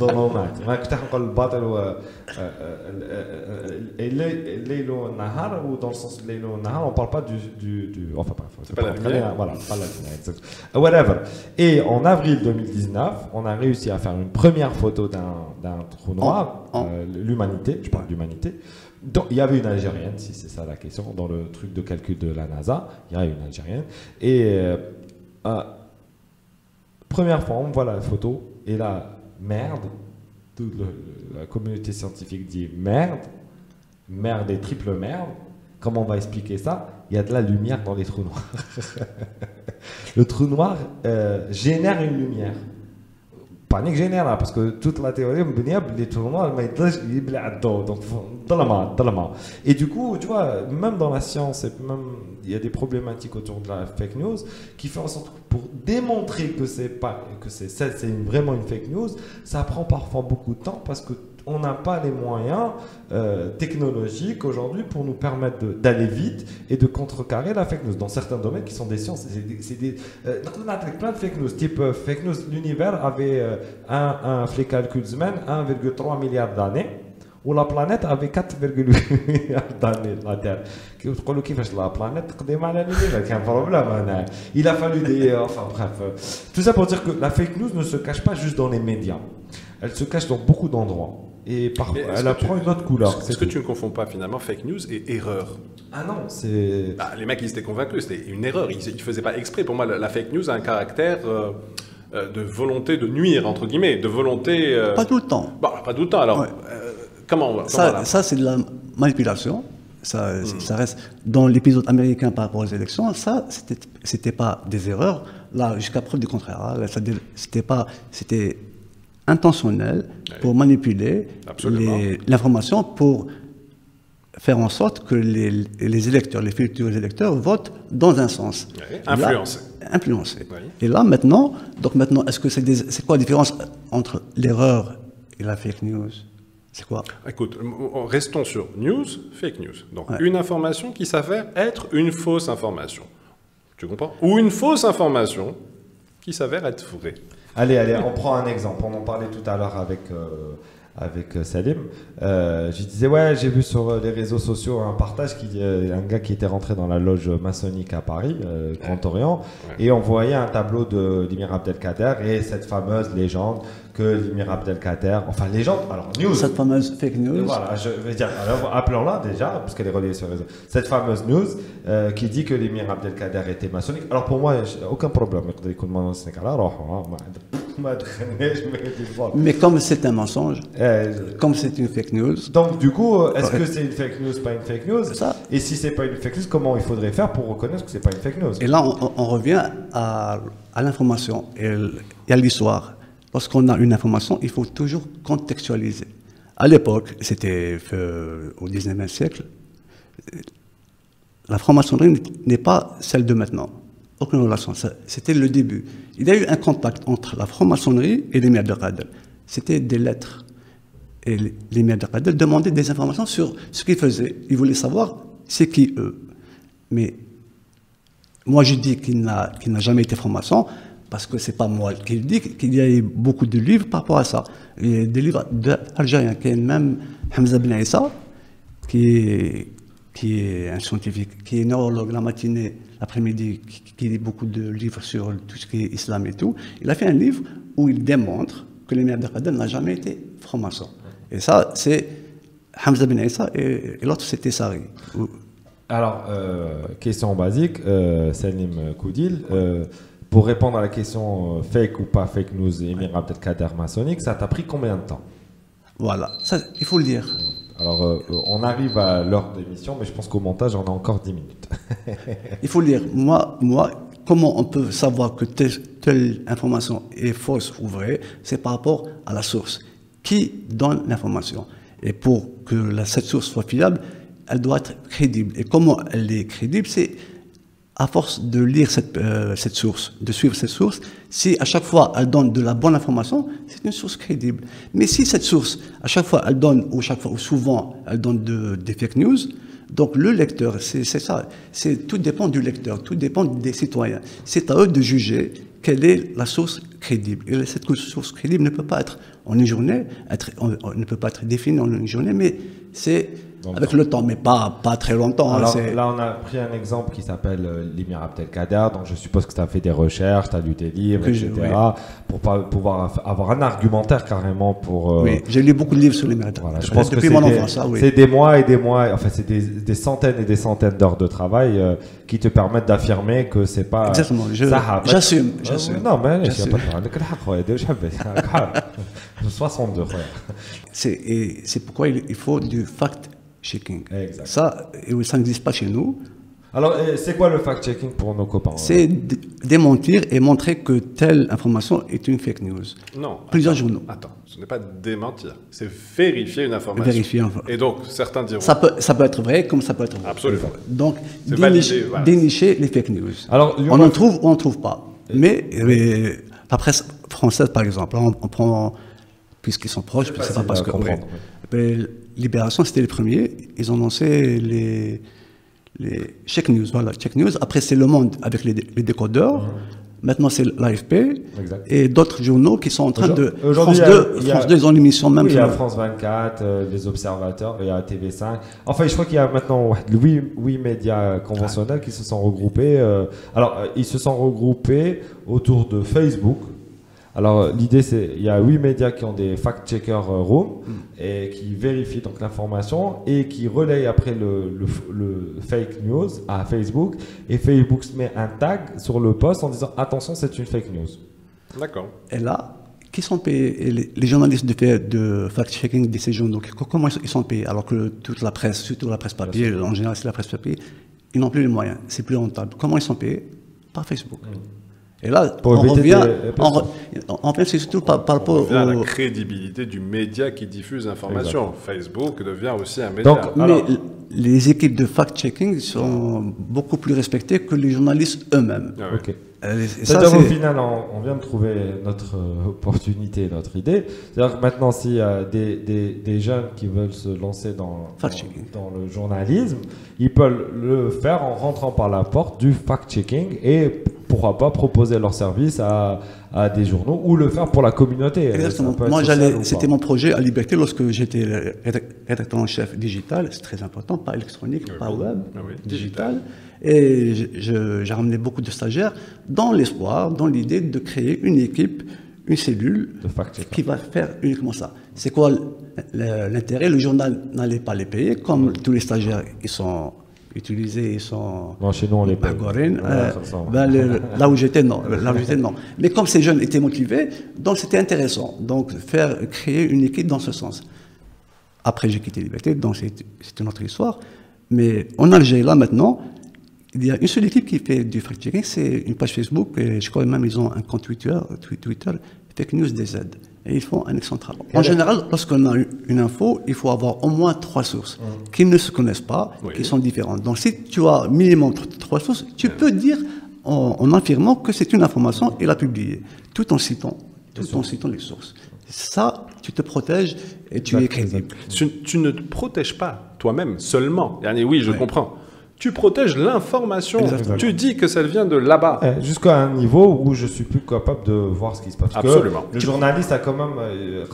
dolomate. ما كنت نقول الباطل هو الليل والنهار ou dans le sens الليل والنهار on parle pas du du, du enfin bref c'est pas la lumière. voilà pas la lumière exact. whatever et en avril 2019 on a réussi à faire une première photo d'un d'un trou noir En- en- euh, l'humanité je parle d'humanité donc, il y avait une Algérienne, si c'est ça la question, dans le truc de calcul de la NASA, il y a une Algérienne. Et euh, euh, première on voit la photo, et là, merde, toute la communauté scientifique dit merde, merde et triple merde. Comment on va expliquer ça? Il y a de la lumière dans les trous noirs. *laughs* le trou noir euh, génère une lumière. Panique générale, parce que toute la théorie مبنية les trous noirs ما يقدرش يبلع الضوء donc ظلمة ظلمة et du coup tu vois même dans la science et même il y a des problématiques autour de la fake news qui font en sorte que pour démontrer que c'est pas que c'est ça c'est une- vraiment une fake news ça prend parfois beaucoup de temps parce que on n'a pas les moyens euh, technologiques aujourd'hui pour nous permettre d'aller vite et de contrecarrer la fake news dans certains domaines qui sont des sciences. Euh, on a plein de fake news, type euh, fake news. L'univers avait un, un les calculs 1,3 milliard d'années. Ou la planète avait 4,8 milliards d'années, la Terre. La planète, c'est un problème. Hein, hein. Il a fallu des. Enfin bref. Tout ça pour dire que la fake news ne se cache pas juste dans les médias. Elle se cache dans beaucoup d'endroits et parfois elle apprend tu- une autre couleur. Est-ce que tout. tu ne confonds pas finalement fake news et erreur Ah non, c'est. Bah, Les mecs, ils étaient convaincus, c'était une erreur. Ils ne faisaient pas exprès. Pour moi, la, la fake news a un caractère euh, euh, de volonté de nuire, entre guillemets, de volonté. euh, Pas tout le temps. Bon, pas tout le temps. Alors, Ouais. euh, comment, comment Ça, là ça c'est de la manipulation. Ça, Hmm. ça reste dans l'épisode américain par rapport aux élections. Ça, c'était, pas des erreurs. Là, jusqu'à preuve du contraire. hein. C'était pas, c'était intentionnel pour manipuler l'information pour faire en sorte que les, les électeurs, les futurs électeurs votent dans un sens. Influencer. influencer. Oui. Et là, maintenant, donc maintenant, est-ce que c'est quoi la différence entre l'erreur et la fake news? C'est quoi? Écoute, restons sur news, fake news. Donc, Ouais. une information qui s'avère être une fausse information. Tu comprends? Ou une fausse information qui s'avère être vraie. Allez, allez, on prend un exemple. On en parlait tout à l'heure avec, euh, avec euh, Salim. Euh, je disais, ouais, j'ai vu sur euh, les réseaux sociaux un partage qui euh, un gars qui était rentré dans la loge maçonnique à Paris, euh, Grand Orient, Ouais. et on voyait un tableau de l'Imir Abdelkader et cette fameuse légende que l'Imir Abdelkader, enfin légende, alors news. Cette fameuse fake Et news Voilà, je vais dire, alors appelons-la déjà, parce qu'elle est relayée sur le réseau. Cette fameuse news euh, qui dit que l'émir Abdelkader était maçonnique. Alors pour moi, aucun problème. *laughs* Mais comme c'est un mensonge, euh, comme c'est une fake news. Donc du coup, euh, est-ce que c'est une fake news, pas une fake news? Ça. Et si c'est pas une fake news, comment il faudrait faire pour reconnaître que c'est pas une fake news? Et là, on, revient à, à l'information et à l'histoire. Lorsqu'on a une information, il faut toujours contextualiser. À l'époque, c'était euh, au 19e siècle, la franc-maçonnerie n'est pas celle de maintenant. Aucune relation. C'était le début. Il y a eu un contact entre la franc-maçonnerie et les de Qadr. C'était des lettres. Et les- les de Qadr demandaient des informations sur ce qu'ils faisaient. Ils voulaient savoir c'est qui eux. Mais moi, je dis qu'il n'a jamais été franc-maçon parce que c'est pas moi qui le dis, qu'il y a beaucoup de livres par rapport à ça. Il y a des livres d'Algériens, qui même Hamza Ben qui qui est un scientifique, qui est neurologue la matinée, l'après-midi, qui, qui lit beaucoup de livres sur tout ce qui est islam et tout. Il a fait un livre où il démontre que l'Émir Abdelkader n'a jamais été franc-maçon. Et ça, c'est Hamza Ben Issa et, et l'autre, c'était Sari. Alors, euh, question basique, euh, Salim Koudil, euh, pour répondre à la question fake ou pas fake news, émir Abdelkader maçonnique, ça t'a pris combien de temps? Voilà, ça, il faut le dire. Alors, euh, on arrive à l'heure d'émission, mais je pense qu'au montage, on a encore 10 minutes. *laughs* Il faut le dire. Moi, moi, comment on peut savoir que telle, information est fausse ou vraie? C'est par rapport à la source. Qui donne l'information? Et pour que cette source soit fiable, elle doit être crédible. Et comment elle est crédible C'est à force de lire cette, euh, cette source, de suivre cette source, si à chaque fois elle donne de la bonne information, c'est une source crédible. Mais si cette source, à chaque fois elle donne, ou chaque fois, ou souvent elle donne de- des fake news, donc le lecteur, c'est ça, tout dépend du lecteur, tout dépend des citoyens. C'est à eux de juger quelle est la source crédible. Et cette source crédible ne peut pas être en une journée, être, on ne peut pas être définie en une journée, mais c'est avec le temps, mais pas, pas très longtemps. Hein, Alors, là, on a pris un exemple qui s'appelle euh, l'Imir Abdelkader, donc je suppose que tu as fait des recherches, tu as lu des livres, etc., pour pas, pouvoir avoir un argumentaire carrément pour... Euh... Oui, j'ai lu beaucoup de livres sur l'Imir Abdelkader, voilà, je pense depuis mon enfance. Hein, c'est des mois et des mois, enfin c'est des, des, centaines et des centaines d'heures de travail euh, qui te permettent d'affirmer que c'est pas... Exactement, j'assume, euh, j'assume. non, mais je suis pas 62. *laughs* C'est pourquoi il, il faut du fact fact-checking. Ça, ça n'existe pas chez nous. Alors, euh, c'est quoi le fact-checking pour nos copains C'est d- démentir et montrer que telle information est une fake news. Non. Plusieurs attends, journaux. Attends, ce n'est pas démentir, c'est vérifier une information. Vérifier. Et donc, certains diront. Ça peut, ça peut être vrai comme ça peut être vrai. Absolument. Donc, dénicher, validé, voilà. dénicher les fake news. Alors, on en trouve ou on ne trouve pas. Mais, mais la presse française, par exemple, on, on prend, puisqu'ils sont proches, C'est pas parce que. Mais Libération, c'était les premiers. Ils ont lancé les, les Check News. Voilà, Check News. Après, c'est Le Monde avec les, dé- les décodeurs. Maintenant, c'est l'AFP. Et d'autres journaux qui sont en train de. Aujourd'hui, France il y a- 2, il y a- France 2, ils ont l'émission même. Oui, il y a France 24, euh, les observateurs, il y a TV5. Enfin, je crois qu'il y a maintenant 8, 8 médias conventionnels qui se sont regroupés. euh, alors, euh, ils se sont regroupés autour de Facebook Alors l'idée c'est il y a huit médias qui ont des fact-checkers euh, room et qui vérifient donc l'information et qui relayent après le, le f- le fake news à Facebook et Facebook se met un tag sur le post en disant attention c'est une fake news. D'accord. Et là, qui sont payés? Les, les journalistes de, fact-checking de ces journaux, comment ils sont payés? Alors que toute la presse, surtout la presse papier, en général c'est la presse papier, ils n'ont plus les moyens, c'est plus rentable. Comment ils sont payés? Par Facebook. Et là, Pour on revient, on en fait, c'est surtout par, par On rapport revient à la crédibilité du média qui diffuse l'information. Facebook devient aussi un média. Donc, Mais Alors- les équipes de fact-checking sont beaucoup plus respectées que les journalistes eux-mêmes. Ah. Ok. Euh, C'est-à-dire au final, on, on vient de trouver notre euh, opportunité, notre idée. C'est-à-dire que maintenant, s'il y a des, des, des jeunes qui veulent se lancer dans, dans, dans le journalisme, ils peuvent le faire en rentrant par la porte du fact-checking et pourquoi pas proposer leur service à, à des journaux ou le faire pour la communauté. Exactement. Peut être Moi, j'allais, c'était mon projet à Liberté lorsque j'étais rédacteur en chef digital. C'est très important, pas électronique, Oui, pas web, Ah oui, digital. Et je- je- j'ai ramené beaucoup de stagiaires dans l'espoir, dans l'idée de créer une équipe, une cellule qui va faire uniquement ça. C'est quoi l'intérêt? Le journal n'allait pas les payer, comme tous les stagiaires, ils sont utilisés, ils sont Non, chez nous, on les Ouais, euh, ben, le- là où j'étais, non. Là où j'étais, non. Mais comme ces jeunes étaient motivés, donc c'était intéressant. Donc, faire, créer une équipe dans ce sens. Après, j'ai quitté Liberté, donc c'est une autre histoire. Mais en Algérie, là, maintenant, il y a une seule équipe qui fait du fact-checking, c'est une page Facebook, et je crois même ils ont un compte Twitter, Twi- Twitter Fake News DZ. Et ils font un excellent travail. En général, lorsqu'on a une- info, il faut avoir au moins trois sources qui ne se connaissent pas, Oui. qui sont différentes. Donc, si tu as minimum tr- trois sources, tu peux dire en, en affirmant que c'est une information et la publier, tout en citant, tout en citant les sources. Ça, tu te protèges et tu es Exact, crédible. Tu, tu ne te protèges pas toi-même seulement. Oui, je comprends. Tu protèges l'information. Exactement. Tu dis que ça vient de là-bas. Eh, Jusqu'à un niveau où je suis plus capable de voir ce qui se passe. Que Absolument. Le journaliste a quand même, euh,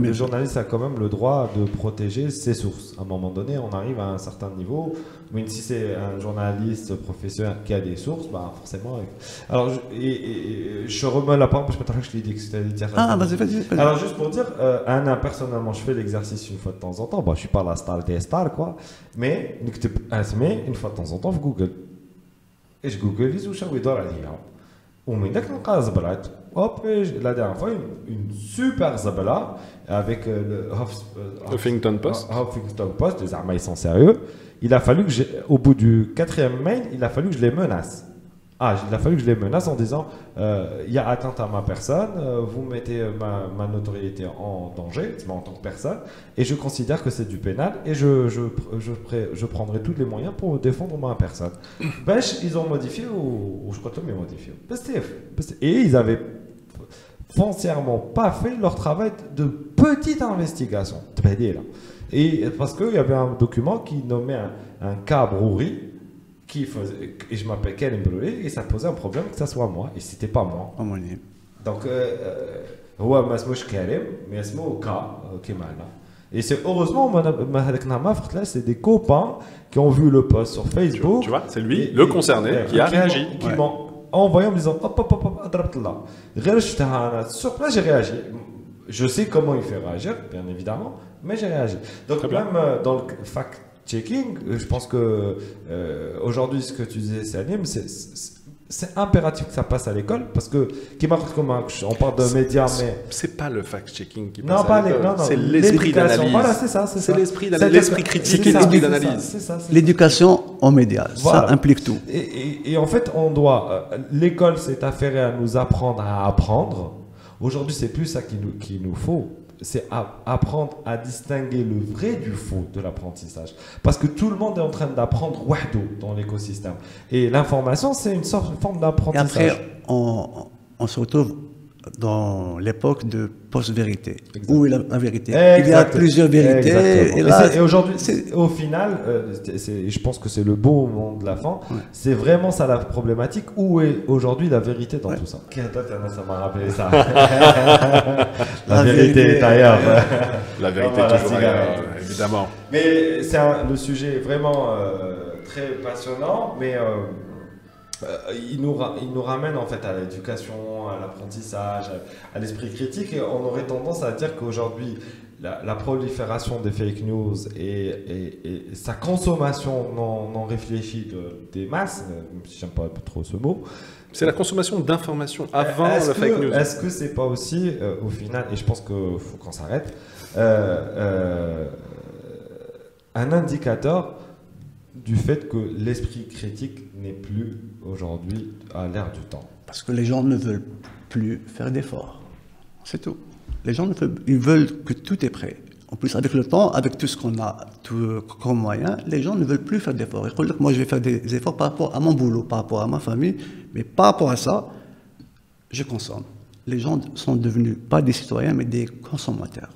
le journaliste a quand même le droit de protéger ses sources. À un moment donné, on arrive à un certain niveau. Mais si c'est un journaliste professionnel qui a des sources, bah forcément. euh, Alors, je, et, et- et je remets la parole, parce que je me que je l'ai dit que c'était dire. Ah, vas-y, vas-y. vas-y. Alors juste pour dire, euh, Anna, personnellement, je fais l'exercice une fois de temps en temps. Bon, je suis pas la star des stars, quoi. Mais نكتب اسمي une fois de temps en temps في جوجل. ايش جوجل يزو شو يدور عليها. ومن ذاك نلقى زبلات. Hop, et je- la dernière fois, une, une super zabala avec euh, le Huff- euh, il a fallu que j'ai, au bout du quatrième mail, il a fallu que je les menace. Ah, il a fallu que je les menace en disant euh, il y a atteinte à ma personne, euh, vous mettez ma, ma notoriété en danger, moi en tant que personne, et je considère que c'est du pénal, et je, je, je, je prendrai tous les moyens pour défendre ma personne. *coughs* Bêche, ils ont modifié, ou, ou je crois que ils ont modifié. Et ils avaient foncièrement pas fait leur travail de petite investigation. Tbadila. Et parce qu'il y avait un document qui nommait un, un cas Brouri, qui faisait, et je m'appelle Karim Brouri, et ça posait un problème que ça soit moi, et c'était pas moi. Homonyme. Donc, euh, euh, هو ما اسموش كريم mais اسمه كا كيما هنا. Et c'est heureusement, ما- ما هذاك النهار ما فقت là, c'est des copains qui ont vu le post sur Tu, Facebook. tu vois, c'est lui, Et- le et- concerné, ouais, qui a m'ont- réagi. Qui Ouais. m'ont envoyé en me disant hop hop hop hop ضربت الله. غير شفتها أنا sur place j'ai réagi. Je sais comment il fait réagir, bien évidemment, mais j'ai réagi. Donc Très même euh, dans le fact checking, euh, je pense que euh, aujourd'hui ce que tu disais Salim, c'est c'est- c'est impératif que ça passe à l'école parce que qui marque comme un- on parle de médias mais C'est pas le fact-checking qui non, passe à pas les, l'école, non, non, C'est l'esprit d'analyse. Voilà, c'est ça, c'est l'esprit l'esprit critique c'est et l'esprit d'analyse. L'éducation en médias, Voilà. ça implique tout. Et, et- et en fait, on doit. euh, L'école s'est affairée à nous apprendre à apprendre. Aujourd'hui, c'est plus ça qu'il nous, nous faut. C'est apprendre à distinguer le vrai du faux de l'apprentissage. Parce que tout le monde est en train d'apprendre wahdo dans l'écosystème. Et l'information, c'est une sorte, forme Et d'apprentissage. après, on, on se retrouve dans l'époque de post-vérité. Où est la, la vérité Il y a plusieurs vérités. Exactement. Et là, aujourd'hui, au final, euh, je pense que c'est le beau moment de la fin. C'est vraiment ça la problématique. Où est aujourd'hui la vérité dans Ouais. tout ça? Ça m'a rappelé ça. *laughs* la, La vérité vérité, est ailleurs. La vérité est toujours ailleurs, évidemment. Mais c'est un- le sujet est vraiment euh, très passionnant. Mais euh, euh, il, nous ra- il nous ramène en fait à l'éducation, à l'apprentissage, à, à l'esprit critique. Et on aurait tendance à dire qu'aujourd'hui, la, la prolifération des fake news et, et- et sa consommation non, non réfléchie de- des masses, euh, même si j'aime pas trop ce mot, C'est la consommation d'informations avant le que- fake news. Est-ce que c'est pas aussi, euh, au final, et je pense qu'il faut qu'on s'arrête, euh, euh, un indicateur du fait que l'esprit critique n'est plus aujourd'hui à l'ère du temps Parce que les gens ne veulent plus faire d'efforts. C'est tout. Les gens ne veulent, ils veulent que tout est prêt. En plus, avec le temps, avec tout ce qu'on a tout, comme moyen, les gens ne veulent plus faire d'efforts. Ils que moi, je vais faire des efforts par rapport à mon boulot, par rapport à ma famille, mais par rapport à ça, je consomme. Les gens sont devenus pas des citoyens, mais des consommateurs.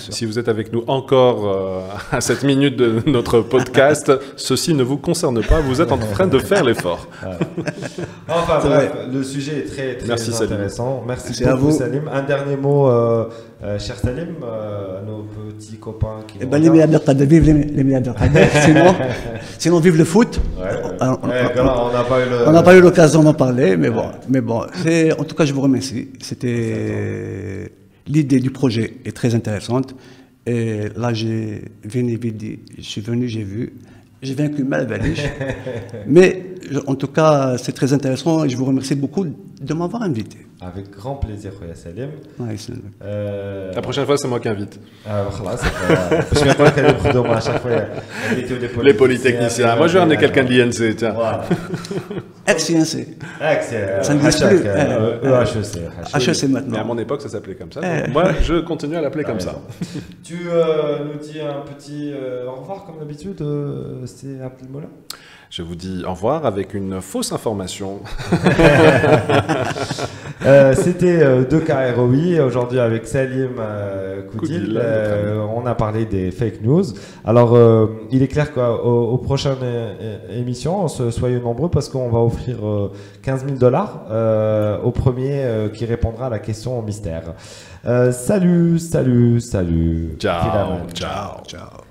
Si, si vous êtes avec nous encore euh, à cette minute de notre podcast, *laughs* ceci ne vous concerne pas, vous êtes en train de faire l'effort. *laughs* Enfin bref, le sujet est très, très Merci, Salim. intéressant. Merci, Merci à beaucoup vous. Salim. Un dernier mot, euh, euh, cher Salim, euh, à nos petits copains qui Eh ben, les regardent. milliardaires vive les, les milliardaires *laughs* sinon, sinon, vive le foot. Ouais, on- Ouais, n'a pas eu le... On n'a pas eu l'occasion d'en parler, mais bon, mais bon, en tout cas, je vous remercie. C'était l'idée du projet est très intéressante. Et là, j'ai venu je suis venu, j'ai vu, j'ai vaincu mal Valiche. *laughs* mais en tout cas, c'est très intéressant et je vous remercie beaucoup de m'avoir invité. Avec grand plaisir, Khoya Salim. Ouais, Euh, La prochaine fois, c'est moi qui invite. euh, voilà, c'est pas- Je vais pas est prudente à chaque fois. Les polytechniciens. Moi, je vais ramener quelqu'un de l'INC, tiens. Voilà. Ex-INC. Ah, euh, EHEC. HEC Mais à maintenant. mon époque, ça s'appelait comme ça. Donc, moi, je continue à l'appeler comme ça. *laughs* Tu euh, nous dis un petit euh, au revoir comme d'habitude, euh, c'est Abdelmoula Je vous dis au revoir avec une fausse information. *laughs* Euh, C'était euh, de aujourd'hui avec Salim euh, Koudil. Euh, on a parlé des fake news. Alors, euh, il est clair qu'aux aux prochaines émissions, soyez nombreux parce qu'on va offrir euh, 15 000 dollars au premier qui répondra à la question au mystère. Salut, salut, salut. Ciao, ciao. Ciao.